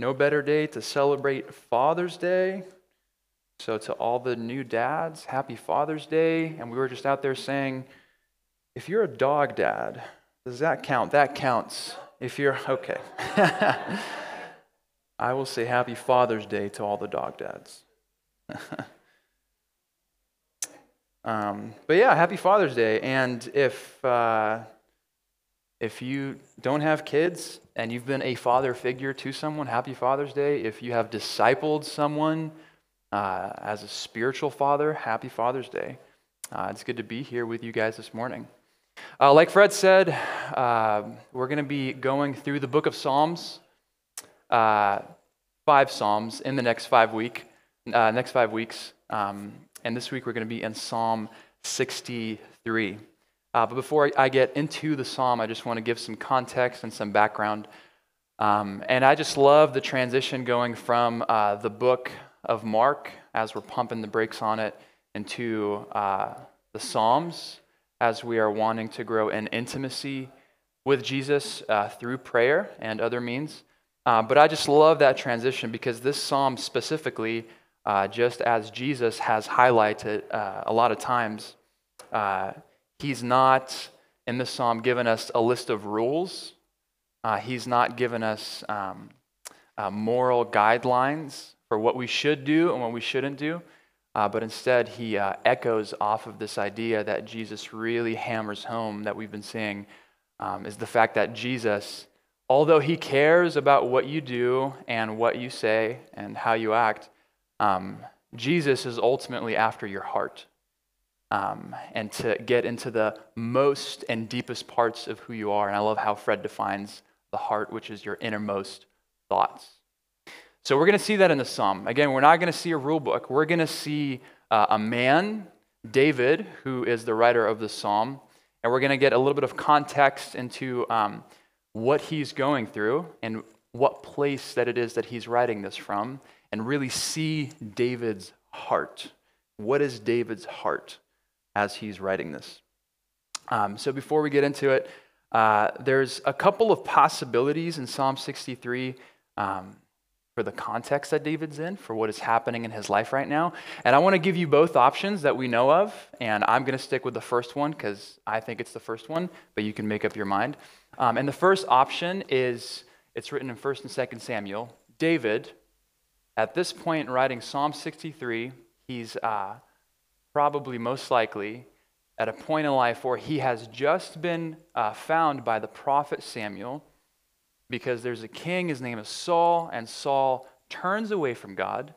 no better day to celebrate Father's Day. So, to all the new dads, happy Father's Day. And we were just out there saying, if you're a dog dad, does that count? That counts. If you're, okay. I will say happy Father's Day to all the dog dads. um, but yeah, happy Father's Day. And if, uh, if you don't have kids and you've been a father figure to someone, happy Father's Day. If you have discipled someone uh, as a spiritual father, happy Father's Day. Uh, it's good to be here with you guys this morning. Uh, like Fred said, uh, we're going to be going through the book of Psalms, uh, five Psalms in the next five week, uh, next five weeks. Um, and this week we're going to be in Psalm 63. Uh, but before I get into the psalm, I just want to give some context and some background. Um, and I just love the transition going from uh, the book of Mark, as we're pumping the brakes on it, into uh, the Psalms, as we are wanting to grow in intimacy with Jesus uh, through prayer and other means. Uh, but I just love that transition because this psalm specifically, uh, just as Jesus has highlighted a lot of times, He's not, in this psalm, given us a list of rules. Uh, he's not given us um, uh, moral guidelines for what we should do and what we shouldn't do. Uh, but instead, he uh, echoes off of this idea that Jesus really hammers home that we've been seeing um, is the fact that Jesus, although he cares about what you do and what you say and how you act, um, Jesus is ultimately after your heart um, and to get into the most and deepest parts of who you are. And I love how Fred defines the heart, which is your innermost thoughts. So we're going to see that in the psalm. Again, we're not going to see a rule book. We're going to see uh, a man, David, who is the writer of the psalm, and we're going to get a little bit of context into um, what he's going through and what place that it is that he's writing this from, and really see David's heart. What is David's heart? As he's writing this. Um, so before we get into it, uh, there's a couple of possibilities in Psalm 63 um, for the context that David's in, for what is happening in his life right now. And I want to give you both options that we know of, and I'm going to stick with the first one because I think it's the first one, but you can make up your mind. Um, and the first option is it's written in 1st and 2nd Samuel. David, at this point in writing Psalm 63, he's. Uh, probably most likely at a point in life where he has just been uh, found by the prophet Samuel because there's a king, his name is Saul, and Saul turns away from God.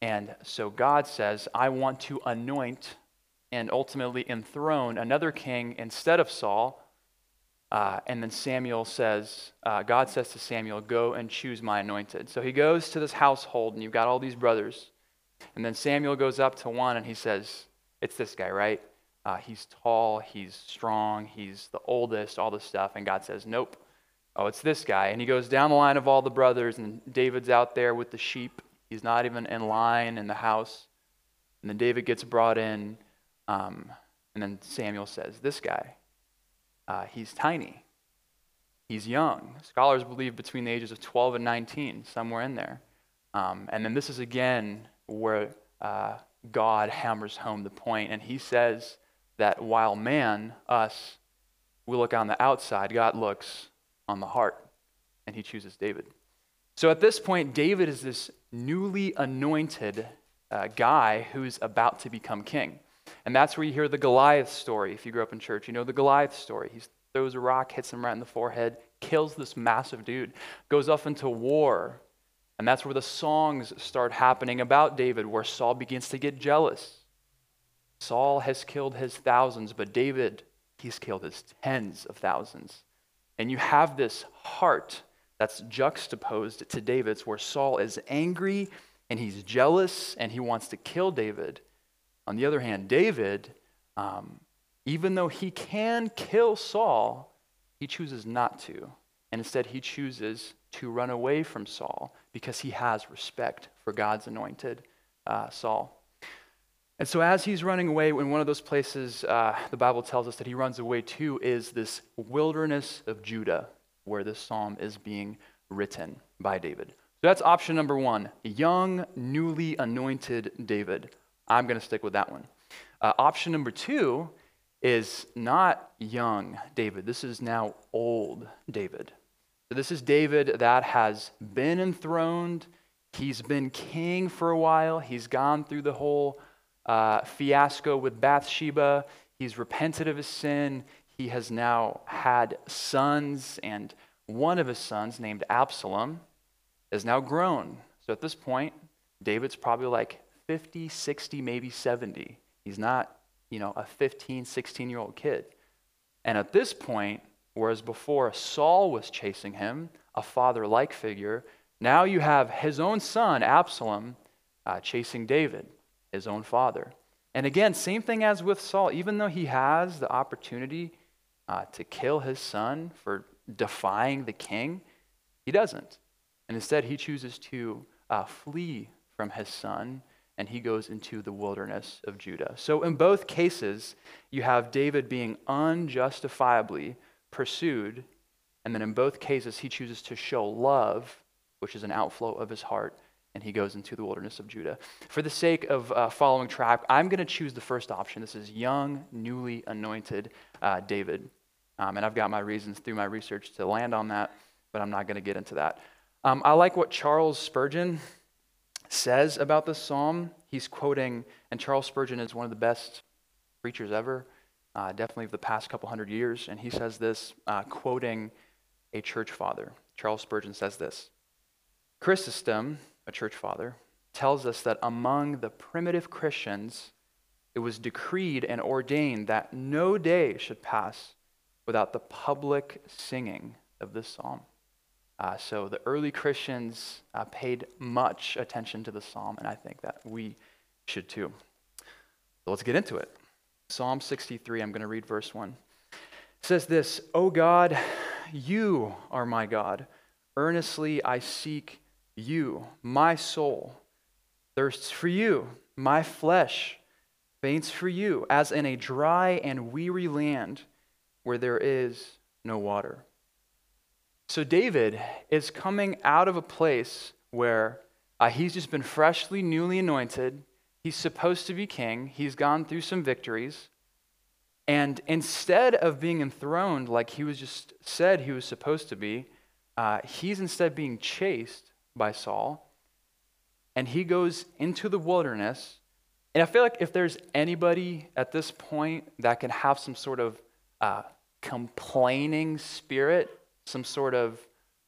And so God says, I want to anoint and ultimately enthrone another king instead of Saul. Uh, and then Samuel says, uh, God says to Samuel, Go and choose my anointed. So he goes to this household, and you've got all these brothers. And then Samuel goes up to one and he says, It's this guy, right? Uh, he's tall, he's strong, he's the oldest, all this stuff. And God says, Nope. Oh, it's this guy. And he goes down the line of all the brothers, and David's out there with the sheep. He's not even in line in the house. And then David gets brought in. Um, and then Samuel says, This guy, uh, he's tiny. He's young. Scholars believe between the ages of 12 and 19, somewhere in there. Um, and then this is again where uh, God hammers home the point, and he says that while man, us, we look on the outside, God looks on the heart, and he chooses David. So at this point, David is this newly anointed uh, guy who's about to become king. And that's where you hear the Goliath story. If you grew up in church, you know the Goliath story. He throws a rock, hits him right in the forehead, kills this massive dude, goes off into war, and that's where the songs start happening about David, where Saul begins to get jealous. Saul has killed his thousands, but David, he's killed his tens of thousands. And you have this heart that's juxtaposed to David's, where Saul is angry and he's jealous and he wants to kill David. On the other hand, David, um, even though he can kill Saul, he chooses not to. And instead, he chooses to run away from Saul because he has respect for God's anointed uh, Saul. And so, as he's running away, in one of those places uh, the Bible tells us that he runs away to is this wilderness of Judah, where this psalm is being written by David. So that's option number one young, newly anointed David. I'm going to stick with that one. Uh, option number two is not young David. This is now old David. So this is David that has been enthroned. He's been king for a while. He's gone through the whole uh, fiasco with Bathsheba. He's repented of his sin. He has now had sons, and one of his sons, named Absalom, is now grown. So at this point, David's probably like 50, 60, maybe 70. He's not, you know, a 15, 16 year old kid. And at this point, whereas before Saul was chasing him, a father like figure, now you have his own son, Absalom, uh, chasing David, his own father. And again, same thing as with Saul. Even though he has the opportunity uh, to kill his son for defying the king, he doesn't. And instead, he chooses to uh, flee from his son and he goes into the wilderness of Judah. So, in both cases, you have David being unjustifiably pursued, and then in both cases, he chooses to show love, which is an outflow of his heart, and he goes into the wilderness of Judah. For the sake of uh, following track, I'm going to choose the first option. This is young, newly anointed uh, David. Um, and I've got my reasons through my research to land on that, but I'm not going to get into that. Um, I like what Charles Spurgeon says about this psalm. He's quoting, and Charles Spurgeon is one of the best preachers ever, uh, definitely of the past couple hundred years. And he says this, uh, quoting a church father. Charles Spurgeon says this Chrysostom, a church father, tells us that among the primitive Christians, it was decreed and ordained that no day should pass without the public singing of this psalm. Uh, so the early Christians uh, paid much attention to the psalm, and I think that we should too. So let's get into it. Psalm 63, I'm going to read verse 1. It says this O God, you are my God. Earnestly I seek you. My soul thirsts for you. My flesh faints for you, as in a dry and weary land where there is no water. So David is coming out of a place where uh, he's just been freshly, newly anointed. He's supposed to be king. He's gone through some victories. And instead of being enthroned like he was just said he was supposed to be, uh, he's instead being chased by Saul. And he goes into the wilderness. And I feel like if there's anybody at this point that can have some sort of uh, complaining spirit, some sort of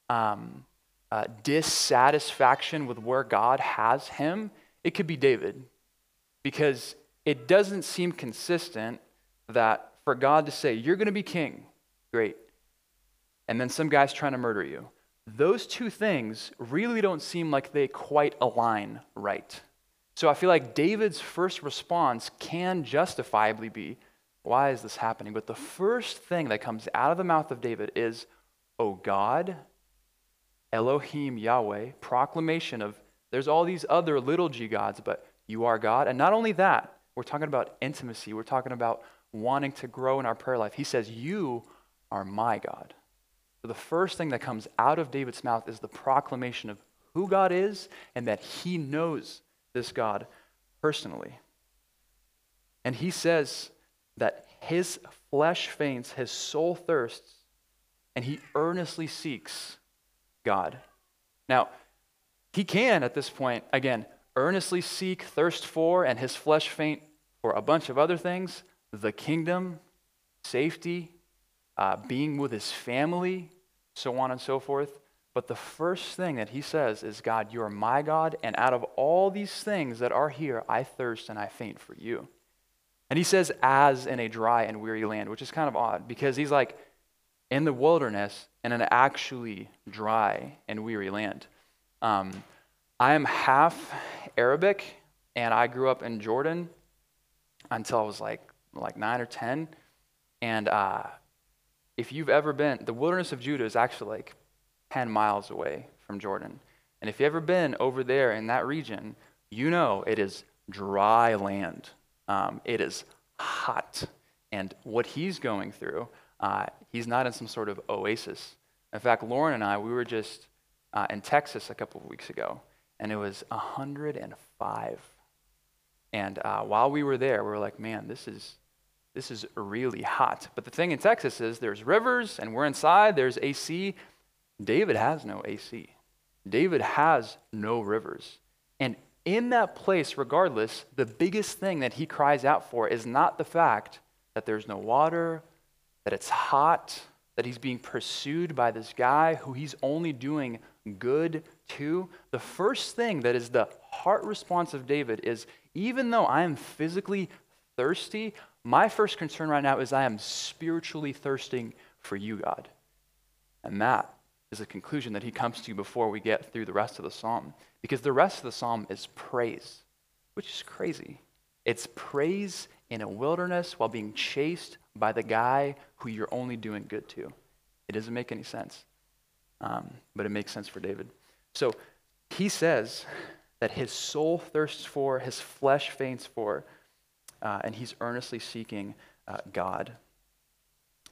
um, uh, dissatisfaction with where God has him, it could be David. Because it doesn't seem consistent that for God to say, You're going to be king, great. And then some guy's trying to murder you. Those two things really don't seem like they quite align right. So I feel like David's first response can justifiably be, Why is this happening? But the first thing that comes out of the mouth of David is, O God, Elohim Yahweh, proclamation of there's all these other little g gods, but you are God. And not only that, we're talking about intimacy. We're talking about wanting to grow in our prayer life. He says, You are my God. So the first thing that comes out of David's mouth is the proclamation of who God is and that he knows this God personally. And he says that his flesh faints, his soul thirsts, and he earnestly seeks God. Now, he can at this point, again, earnestly seek, thirst for, and his flesh faint for a bunch of other things the kingdom, safety, uh, being with his family, so on and so forth. But the first thing that he says is, God, you are my God, and out of all these things that are here, I thirst and I faint for you. And he says, as in a dry and weary land, which is kind of odd because he's like, in the wilderness in an actually dry and weary land. Um, I am half Arabic, and I grew up in Jordan until I was like like nine or ten. And uh, if you've ever been, the wilderness of Judah is actually like ten miles away from Jordan. And if you've ever been over there in that region, you know it is dry land. Um, it is hot, and what he's going through uh, he's not in some sort of oasis. In fact, Lauren and I, we were just uh, in Texas a couple of weeks ago, and it was 105. And uh, while we were there, we were like, man, this is, this is really hot. But the thing in Texas is there's rivers, and we're inside, there's AC. David has no AC. David has no rivers. And in that place, regardless, the biggest thing that he cries out for is not the fact that there's no water, that it's hot, that he's being pursued by this guy who he's only doing good to. The first thing that is the heart response of David is even though I am physically thirsty, my first concern right now is I am spiritually thirsting for you, God. And that is a conclusion that he comes to before we get through the rest of the psalm. Because the rest of the psalm is praise, which is crazy. It's praise in a wilderness while being chased by the guy who you're only doing good to. It doesn't make any sense, um, but it makes sense for David. So he says that his soul thirsts for, his flesh faints for, uh, and he's earnestly seeking uh, God.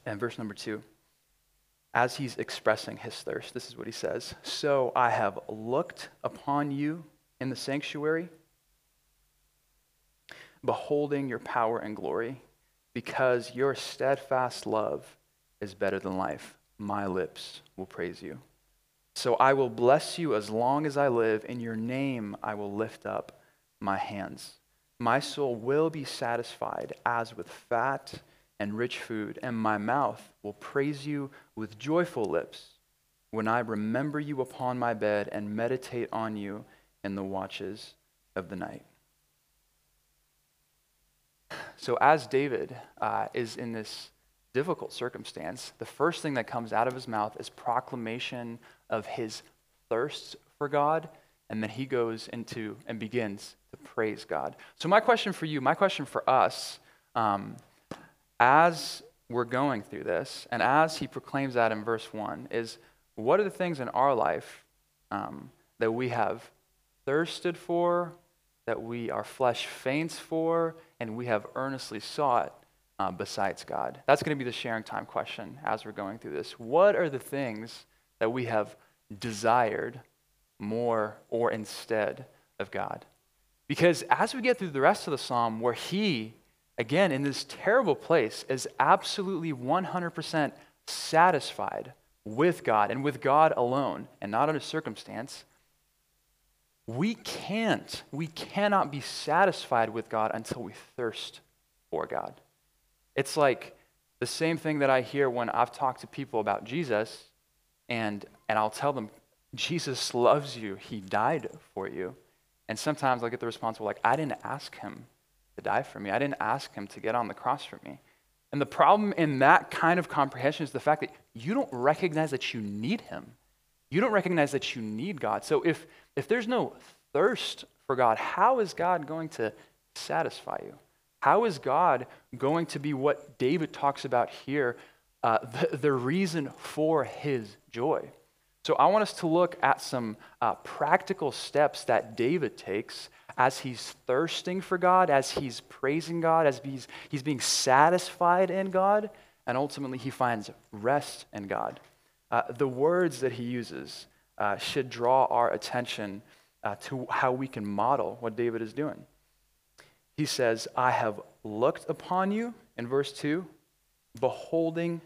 And verse number two, as he's expressing his thirst, this is what he says So I have looked upon you in the sanctuary, beholding your power and glory because your steadfast love is better than life. My lips will praise you. So I will bless you as long as I live. In your name I will lift up my hands. My soul will be satisfied as with fat and rich food, and my mouth will praise you with joyful lips when I remember you upon my bed and meditate on you in the watches of the night. So, as David uh, is in this difficult circumstance, the first thing that comes out of his mouth is proclamation of his thirst for God, and then he goes into and begins to praise God. So, my question for you, my question for us, um, as we're going through this, and as he proclaims that in verse 1, is what are the things in our life um, that we have thirsted for, that we our flesh faints for, and we have earnestly sought uh, besides God? That's going to be the sharing time question as we're going through this. What are the things that we have desired more or instead of God? Because as we get through the rest of the psalm, where he, again, in this terrible place, is absolutely 100% satisfied with God and with God alone and not a circumstance, we can't, we cannot be satisfied with God until we thirst for God. It's like the same thing that I hear when I've talked to people about Jesus, and, and I'll tell them, Jesus loves you, He died for you. And sometimes I'll get the response, well, like, I didn't ask Him to die for me, I didn't ask Him to get on the cross for me. And the problem in that kind of comprehension is the fact that you don't recognize that you need Him. You don't recognize that you need God. So if, if there's no thirst for God, how is God going to satisfy you? How is God going to be what David talks about here, uh, the, the reason for his joy? So I want us to look at some uh, practical steps that David takes as he's thirsting for God, as he's praising God, as he's, he's being satisfied in God, and ultimately he finds rest in God. Uh, the words that he uses uh, should draw our attention uh, to how we can model what David is doing. He says, I have looked upon you, in verse 2, beholding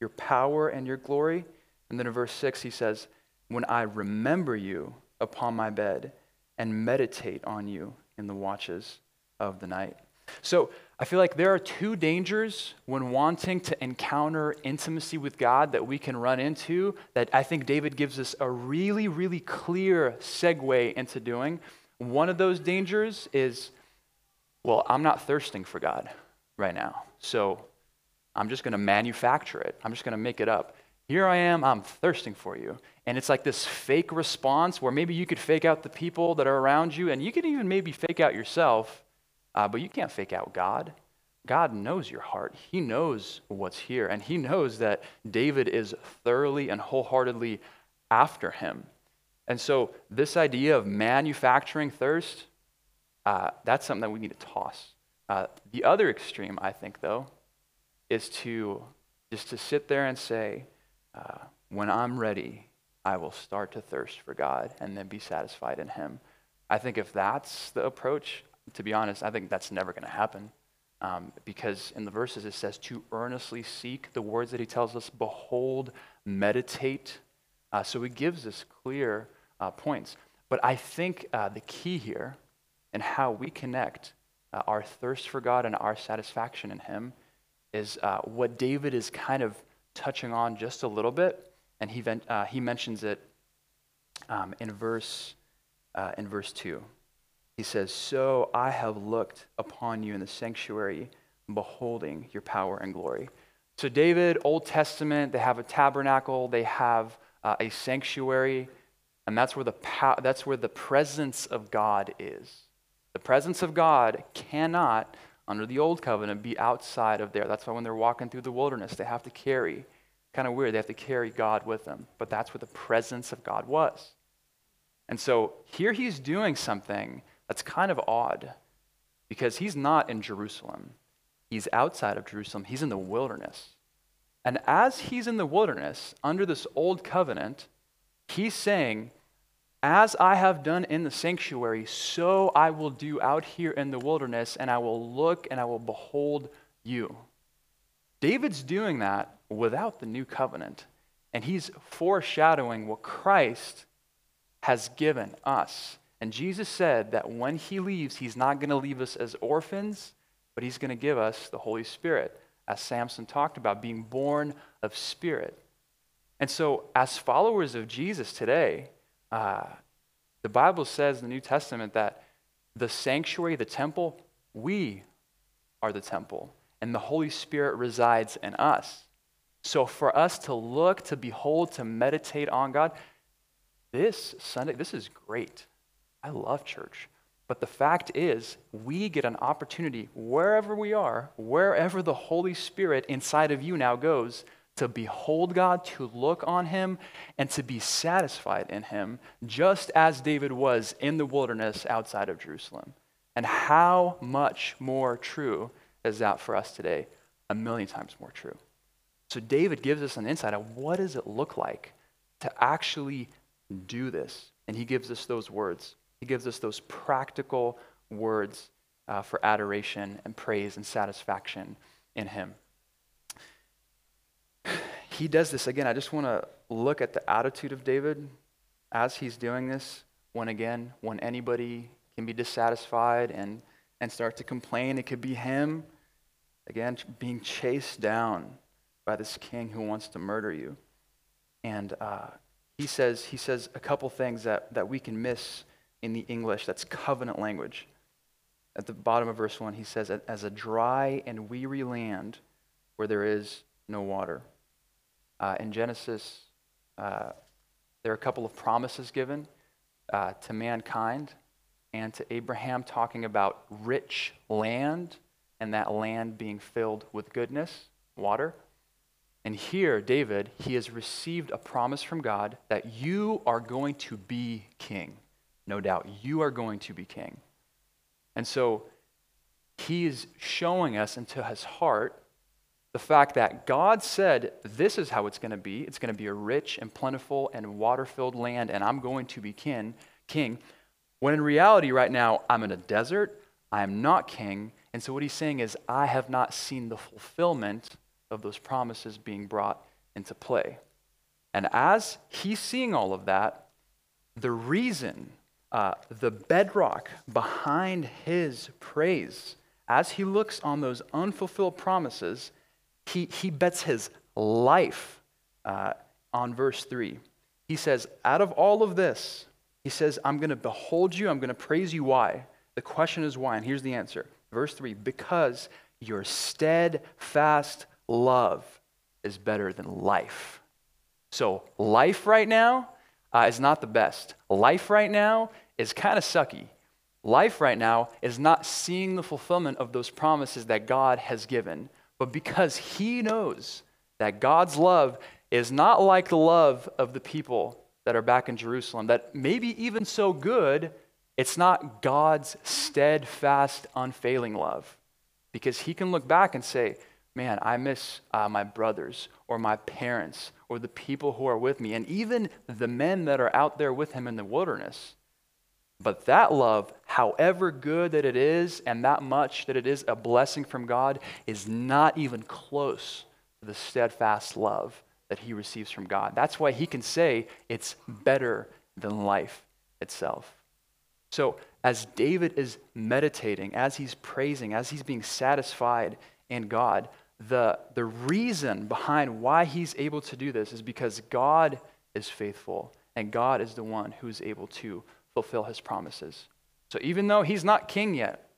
your power and your glory. And then in verse 6, he says, When I remember you upon my bed and meditate on you in the watches of the night. So I feel like there are two dangers when wanting to encounter intimacy with God that we can run into that I think David gives us a really, really clear segue into doing. One of those dangers is, well, I'm not thirsting for God right now. So I'm just going to manufacture it, I'm just going to make it up. Here I am, I'm thirsting for you. And it's like this fake response where maybe you could fake out the people that are around you, and you could even maybe fake out yourself uh, but you can't fake out God. God knows your heart. He knows what's here. And He knows that David is thoroughly and wholeheartedly after him. And so, this idea of manufacturing thirst, uh, that's something that we need to toss. Uh, the other extreme, I think, though, is to just to sit there and say, uh, when I'm ready, I will start to thirst for God and then be satisfied in Him. I think if that's the approach, to be honest, I think that's never going to happen. Um, because in the verses it says to earnestly seek the words that he tells us, behold, meditate. Uh, so he gives us clear uh, points. But I think uh, the key here and how we connect uh, our thirst for God and our satisfaction in him is uh, what David is kind of touching on just a little bit. And he, uh, he mentions it um, in, verse, in verse 2. He says, So I have looked upon you in the sanctuary, beholding your power and glory. So, David, Old Testament, they have a tabernacle, they have uh, a sanctuary, and that's where, the that's where the presence of God is. The presence of God cannot, under the Old Covenant, be outside of there. That's why when they're walking through the wilderness, they have to carry, kind of weird, they have to carry God with them. But that's where the presence of God was. And so here he's doing something that's kind of odd because he's not in Jerusalem. He's outside of Jerusalem. He's in the wilderness. And as he's in the wilderness, under this old covenant, he's saying, As I have done in the sanctuary, so I will do out here in the wilderness, and I will look and I will behold you. David's doing that without the new covenant, and he's foreshadowing what Christ has given us and Jesus said that when he leaves, he's not going to leave us as orphans, but he's going to give us the Holy Spirit, as Samson talked about, being born of spirit. And so, as followers of Jesus today, uh, the Bible says in the New Testament that the sanctuary, the temple, we are the temple, and the Holy Spirit resides in us. So, for us to look, to behold, to meditate on God, this Sunday, this is great. I love church. But the fact is, we get an opportunity wherever we are, wherever the Holy Spirit inside of you now goes, to behold God, to look on Him, and to be satisfied in Him, just as David was in the wilderness outside of Jerusalem. And how much more true is that for us today? A million times more true. So David gives us an insight of what does it look like to actually do this? And he gives us those words. He gives us those practical words uh, for adoration and praise and satisfaction in Him. He does this again. I just want to look at the attitude of David as he's doing this. When again, when anybody can be dissatisfied and, and start to complain, it could be him, again, being chased down by this king who wants to murder you. And uh, he says he says a couple things that, that we can miss in the English that's covenant language. At the bottom of verse 1, he says, As a dry and weary land where there is no water. Uh, in Genesis, uh, there are a couple of promises given uh, to mankind and to Abraham, talking about rich land and that land being filled with goodness, water. And here, David, he has received a promise from God that you are going to be king no doubt, you are going to be king. And so he is showing us into his heart the fact that God said, This is how it's going to be. It's going to be a rich and plentiful and water filled land, and I'm going to be king. king. When in reality, right now, I'm in a desert, I am not king. And so what he's saying is, I have not seen the fulfillment of those promises being brought into play. And as he's seeing all of that, the reason uh, the bedrock behind his praise. As he looks on those unfulfilled promises, he, he bets his life uh, on verse 3. He says, Out of all of this, he says, I'm going to behold you, I'm going to praise you. Why? The question is why, and here's the answer. Verse 3 Because your steadfast love is better than life. So, life right now uh, is not the best. Life right now is kind of sucky. Life right now is not seeing the fulfillment of those promises that God has given, but because He knows that God's love is not like the love of the people that are back in Jerusalem, that maybe even so good, it's not God's steadfast, unfailing love. Because He can look back and say, man, I miss uh, my brothers or my parents or the people who are with me, and even the men that are out there with him in the wilderness. But that love, however good that it is, and that much that it is a blessing from God, is not even close to the steadfast love that he receives from God. That's why he can say it's better than life itself. So, as David is meditating, as he's praising, as he's being satisfied in God, the, the reason behind why he's able to do this is because God is faithful and God is the one who's able to fulfill his promises. So even though he's not king yet,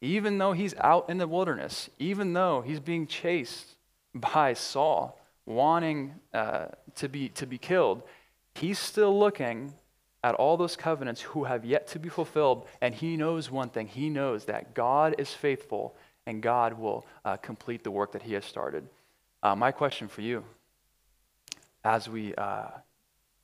even though he's out in the wilderness, even though he's being chased by Saul, wanting uh, to, be, to be killed, he's still looking at all those covenants who have yet to be fulfilled, and he knows one thing. He knows that God is faithful and God will uh, complete the work that He has started. Uh, my question for you, as we uh,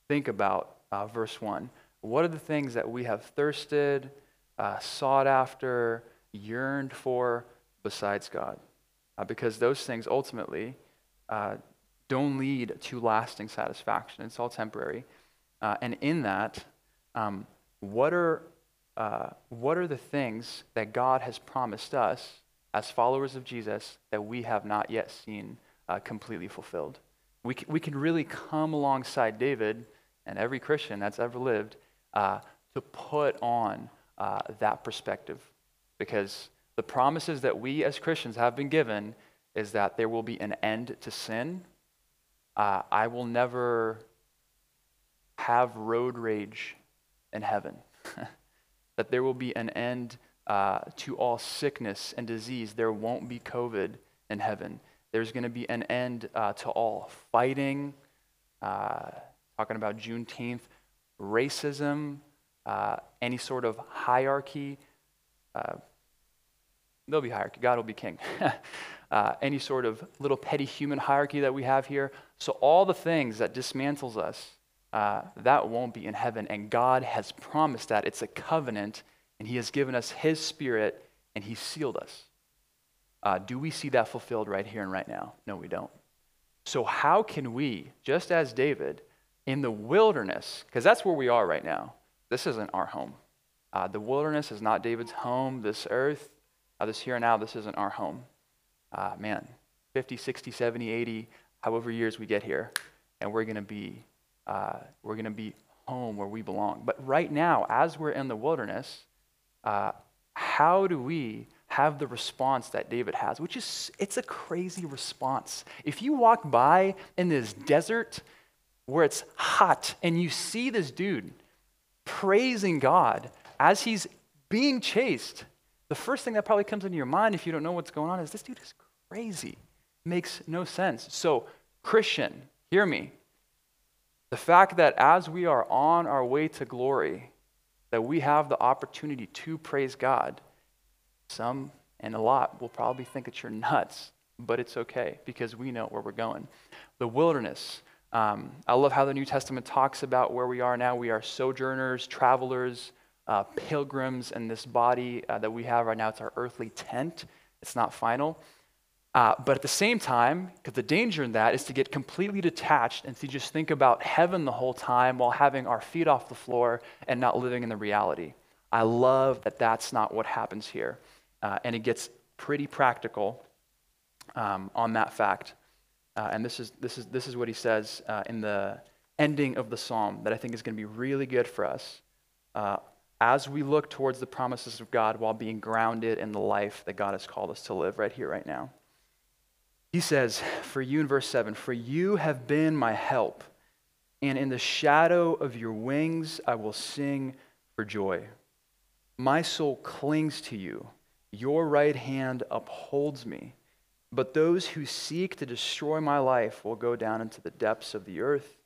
think about uh, verse 1, what are the things that we have thirsted, uh, sought after, yearned for besides God? Uh, because those things ultimately don't lead to lasting satisfaction, it's all temporary. and in that, um, what are uh, what are the things that God has promised us as followers of Jesus that we have not yet seen uh, completely fulfilled. We, c- we can really come alongside David and every Christian that's ever lived uh, to put on uh, that perspective because the promises that we as Christians have been given is that there will be an end to sin. Uh, I will never have road rage in heaven. that there will be an end uh, to all sickness and disease. There won't be COVID in heaven. There's going to be an end uh, to all fighting, uh, talking about Juneteenth, racism, uh, any sort of hierarchy. Uh, there'll be hierarchy. God will be king. Uh, any sort of little petty human hierarchy that we have here. So, all the things that dismantles us, that won't be in heaven. And God has promised that. It's a covenant and He has given us His Spirit, and He sealed us. Uh, do we see that fulfilled right here and right now? No, we don't. So, how can we, just as David, in the wilderness, because that's where we are right now, this isn't our home. Uh, the wilderness is not David's home. This earth, uh, this here and now, this isn't our home. Uh, man, 50, 60, 70, 80, however years we get here, and we're going to be, uh, we're going to be home where we belong. But right now, as we're in the wilderness, uh, how do we have the response that David has, which is it's a crazy response. If you walk by in this desert where it's hot and you see this dude praising God as he's being chased, the first thing that probably comes into your mind if you don't know what's going on is this dude is crazy. Makes no sense. So, Christian, hear me. The fact that as we are on our way to glory, that we have the opportunity to praise God. Some and a lot will probably think that you're nuts, but it's okay because we know where we're going. The wilderness. Um, I love how the New Testament talks about where we are now. We are sojourners, travelers, uh, pilgrims in this body uh, that we have right now. It's our earthly tent, it's not final. Uh, but at the same time, because the danger in that is to get completely detached and to just think about heaven the whole time while having our feet off the floor and not living in the reality. I love that that's not what happens here. Uh, and it gets pretty practical um, on that fact. Uh, and this is, this, is, this is what he says uh, in the ending of the psalm that I think is going to be really good for us uh, as we look towards the promises of God while being grounded in the life that God has called us to live right here, right now. He says, For you in verse 7, for you have been my help, and in the shadow of your wings I will sing for joy. My soul clings to you, your right hand upholds me. But those who seek to destroy my life will go down into the depths of the earth.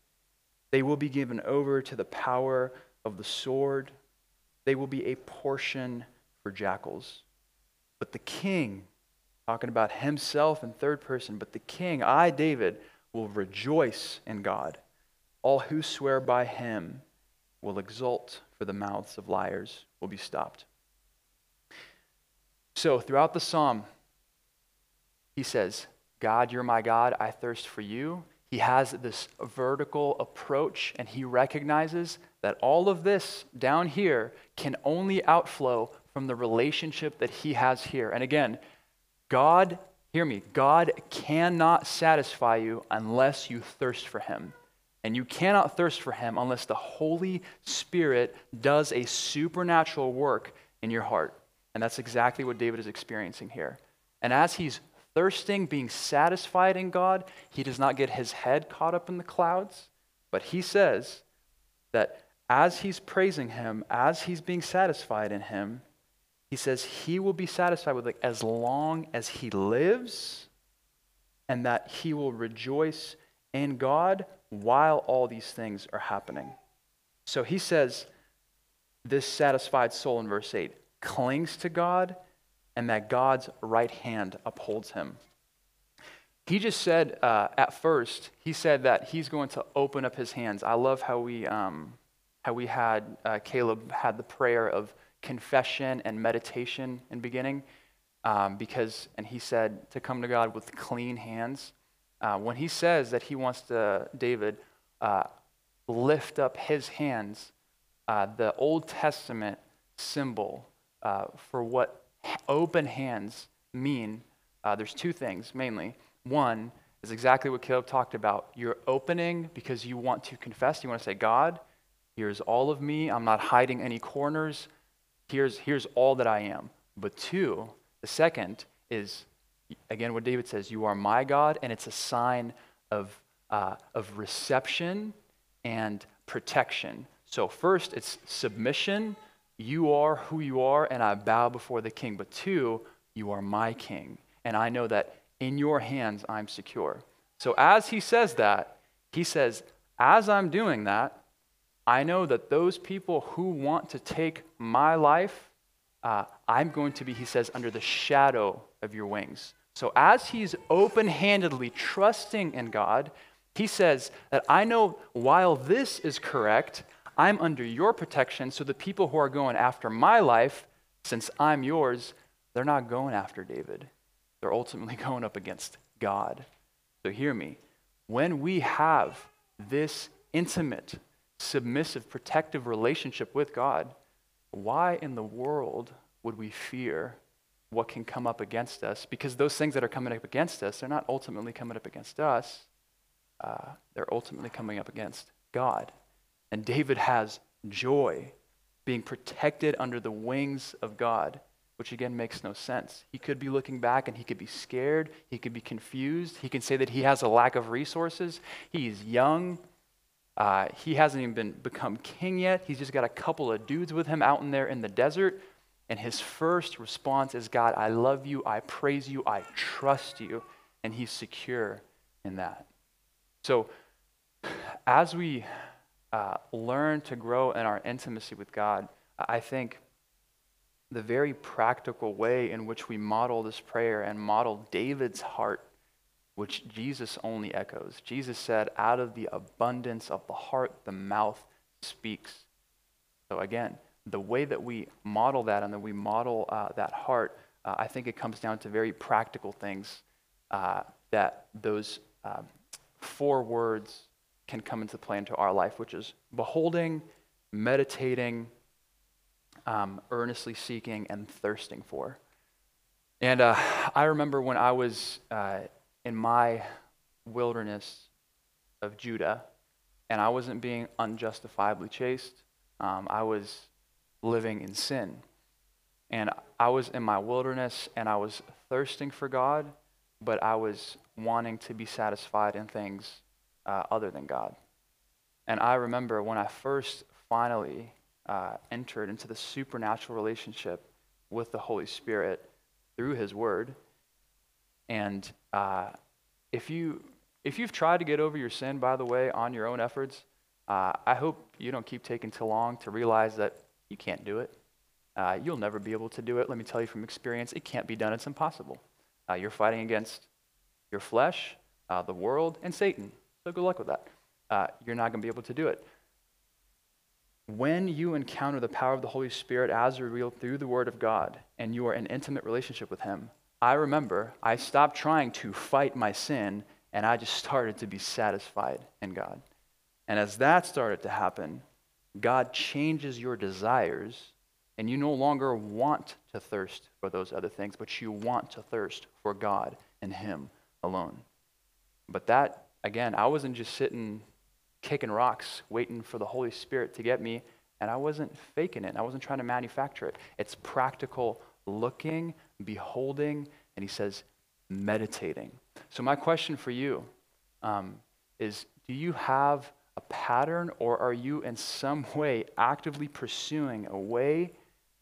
They will be given over to the power of the sword. They will be a portion for jackals. But the king talking about himself in third person, but the king, I, David, will rejoice in God. All who swear by him will exult, for the mouths of liars will be stopped. So, throughout the psalm, he says, God, you're my God, I thirst for you. He has this vertical approach and he recognizes that all of this down here can only outflow from the relationship that he has here. And again, God, hear me, God cannot satisfy you unless you thirst for him. And you cannot thirst for him unless the Holy Spirit does a supernatural work in your heart. And that's exactly what David is experiencing here. And as he's thirsting, being satisfied in God, he does not get his head caught up in the clouds, but he says that as he's praising him, as he's being satisfied in him, he says he will be satisfied with it as long as he lives and that he will rejoice in God while all these things are happening. So he says, this satisfied soul in verse 8 clings to God and that God's right hand upholds him. He just said uh, at first, he said that he's going to open up his hands. I love how we, um, how we had, uh, Caleb had the prayer of confession and meditation in beginning. Um, because, and he said to come to God with clean hands. Uh, when he says that he wants to, David, uh, lift up his hands, uh, the Old Testament symbol uh, for what open hands mean, uh, there's two things mainly. One is exactly what Caleb talked about. You're opening because you want to confess. You want to say, God, here's all of me. I'm not hiding any corners. Here's, here's all that I am. But two, the second is, again, what David says, You are my God, and it's a sign of, uh, of reception and protection. So, first, it's submission you are who you are, and I bow before the king. But two, you are my king, and I know that in your hands I'm secure. So as he says that, he says, as I'm doing that, I know that those people who want to take my life, uh, I'm going to be, he says, under the shadow of your wings. So as he's open handedly trusting in God, he says that I know while this is correct, I'm under your protection, so the people who are going after my life, since I'm yours, they're not going after David. They're ultimately going up against God. So hear me. When we have this intimate, submissive, protective relationship with God, why in the world would we fear what can come up against us? Because those things that are coming up against us, they're not ultimately coming up against us, uh, they're ultimately coming up against God. And David has joy being protected under the wings of God, which again makes no sense. He could be looking back and he could be scared. He could be confused. He can say that he has a lack of resources. He's young. Uh, he hasn't even been, become king yet. He's just got a couple of dudes with him out in there in the desert. And his first response is God, I love you. I praise you. I trust you. And he's secure in that. So, as we uh, learn to grow in our intimacy with God, I think the very practical way in which we model this prayer and model David's heart, which Jesus only echoes. Jesus said, out of the abundance of the heart, the mouth speaks. So again, the way that we model that and that we model uh, that heart, uh, I think it comes down to very practical things uh, that those um, four words can come into play into our life, which is beholding, meditating, um, earnestly seeking, and thirsting for. And uh, I remember when I was uh, in my wilderness of Judah, and I wasn't being unjustifiably chased. Um, I was living in sin. And I was in my wilderness and I was thirsting for God, but I was wanting to be satisfied in things uh, other than God. And I remember when I first finally uh, entered into the supernatural relationship with the Holy Spirit through His Word. And uh, if you if you've tried to get over your sin, by the way, on your own efforts, uh, I hope you don't keep taking too long to realize that you can't do it. Uh, you'll never be able to do it. Let me tell you from experience, it can't be done. It's impossible. Uh, you're fighting against your flesh, uh, the world, and Satan. So good luck with that. Uh, you're not going to be able to do it. When you encounter the power of the Holy Spirit as revealed through the Word of God, and you are in intimate relationship with Him, I remember I stopped trying to fight my sin and I just started to be satisfied in God. And as that started to happen, God changes your desires and you no longer want to thirst for those other things, but you want to thirst for God and Him alone. But that, again, I wasn't just sitting kicking rocks, waiting for the Holy Spirit to get me, and I wasn't faking it. I wasn't trying to manufacture it. It's practical looking, beholding, and he says, meditating. So, my question for you um, is do you have a pattern, or are you in some way actively pursuing a way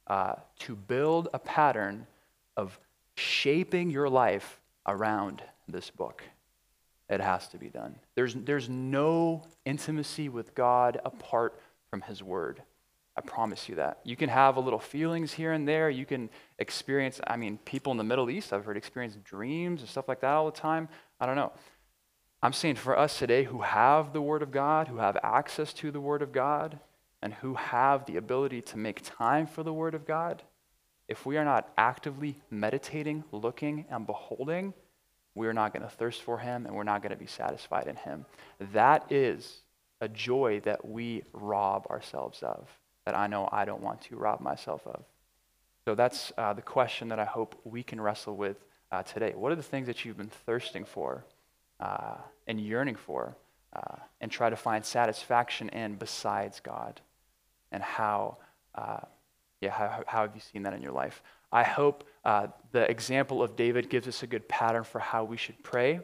uh, to build a pattern of shaping your life around this book? It has to be done. There's, there's no intimacy with God apart from His Word. I promise you that. You can have a little feelings here and there. You can experience, I mean, people in the Middle East, I've heard experience dreams and stuff like that all the time. I don't know. I'm saying for us today who have the Word of God, who have access to the Word of God, and who have the ability to make time for the Word of God, if we are not actively meditating, looking, and beholding, we are not going to thirst for Him and we're not going to be satisfied in Him. That is a joy that we rob ourselves of that I know I don't want to rob myself of. So that's uh, the question that I hope we can wrestle with uh, today. What are the things that you've been thirsting for uh, and yearning for uh, and try to find satisfaction in besides God? And how, uh, yeah, how, how have you seen that in your life? I hope uh, the example of David gives us a good pattern for how we should pray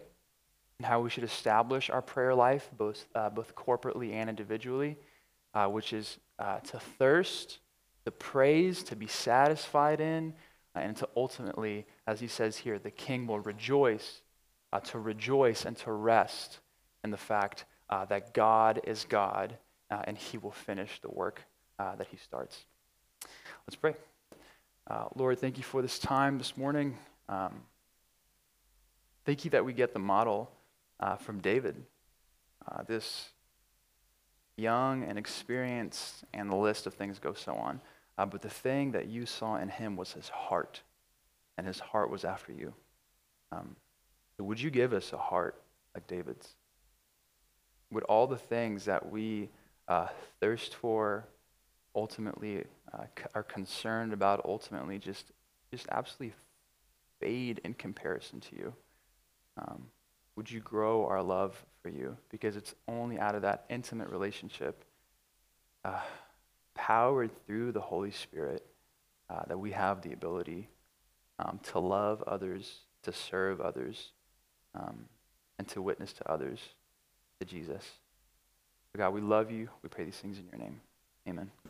and how we should establish our prayer life, both, both corporately and individually, which is uh, to thirst, to praise, to be satisfied in, uh, and to ultimately, as he says here, the king will rejoice, uh, to rejoice and to rest in the fact uh, that God is God uh, and he will finish the work uh, that he starts. Let's pray. Lord, thank you for this time this morning. Um, thank you that we get the model from David. this young and experienced, and the list of things goes so on. Uh, but the thing that you saw in him was his heart, and his heart was after you. Um, so would you give us a heart like David's? Would all the things that we uh, thirst for, ultimately uh, are concerned about, ultimately just just absolutely fade in comparison to you? Um, would you grow our love for you? Because it's only out of that intimate relationship, uh, powered through the Holy Spirit, uh, that we have the ability um, to love others, to serve others, um, and to witness to others to Jesus. God, we love you. We pray these things in your name. Amen.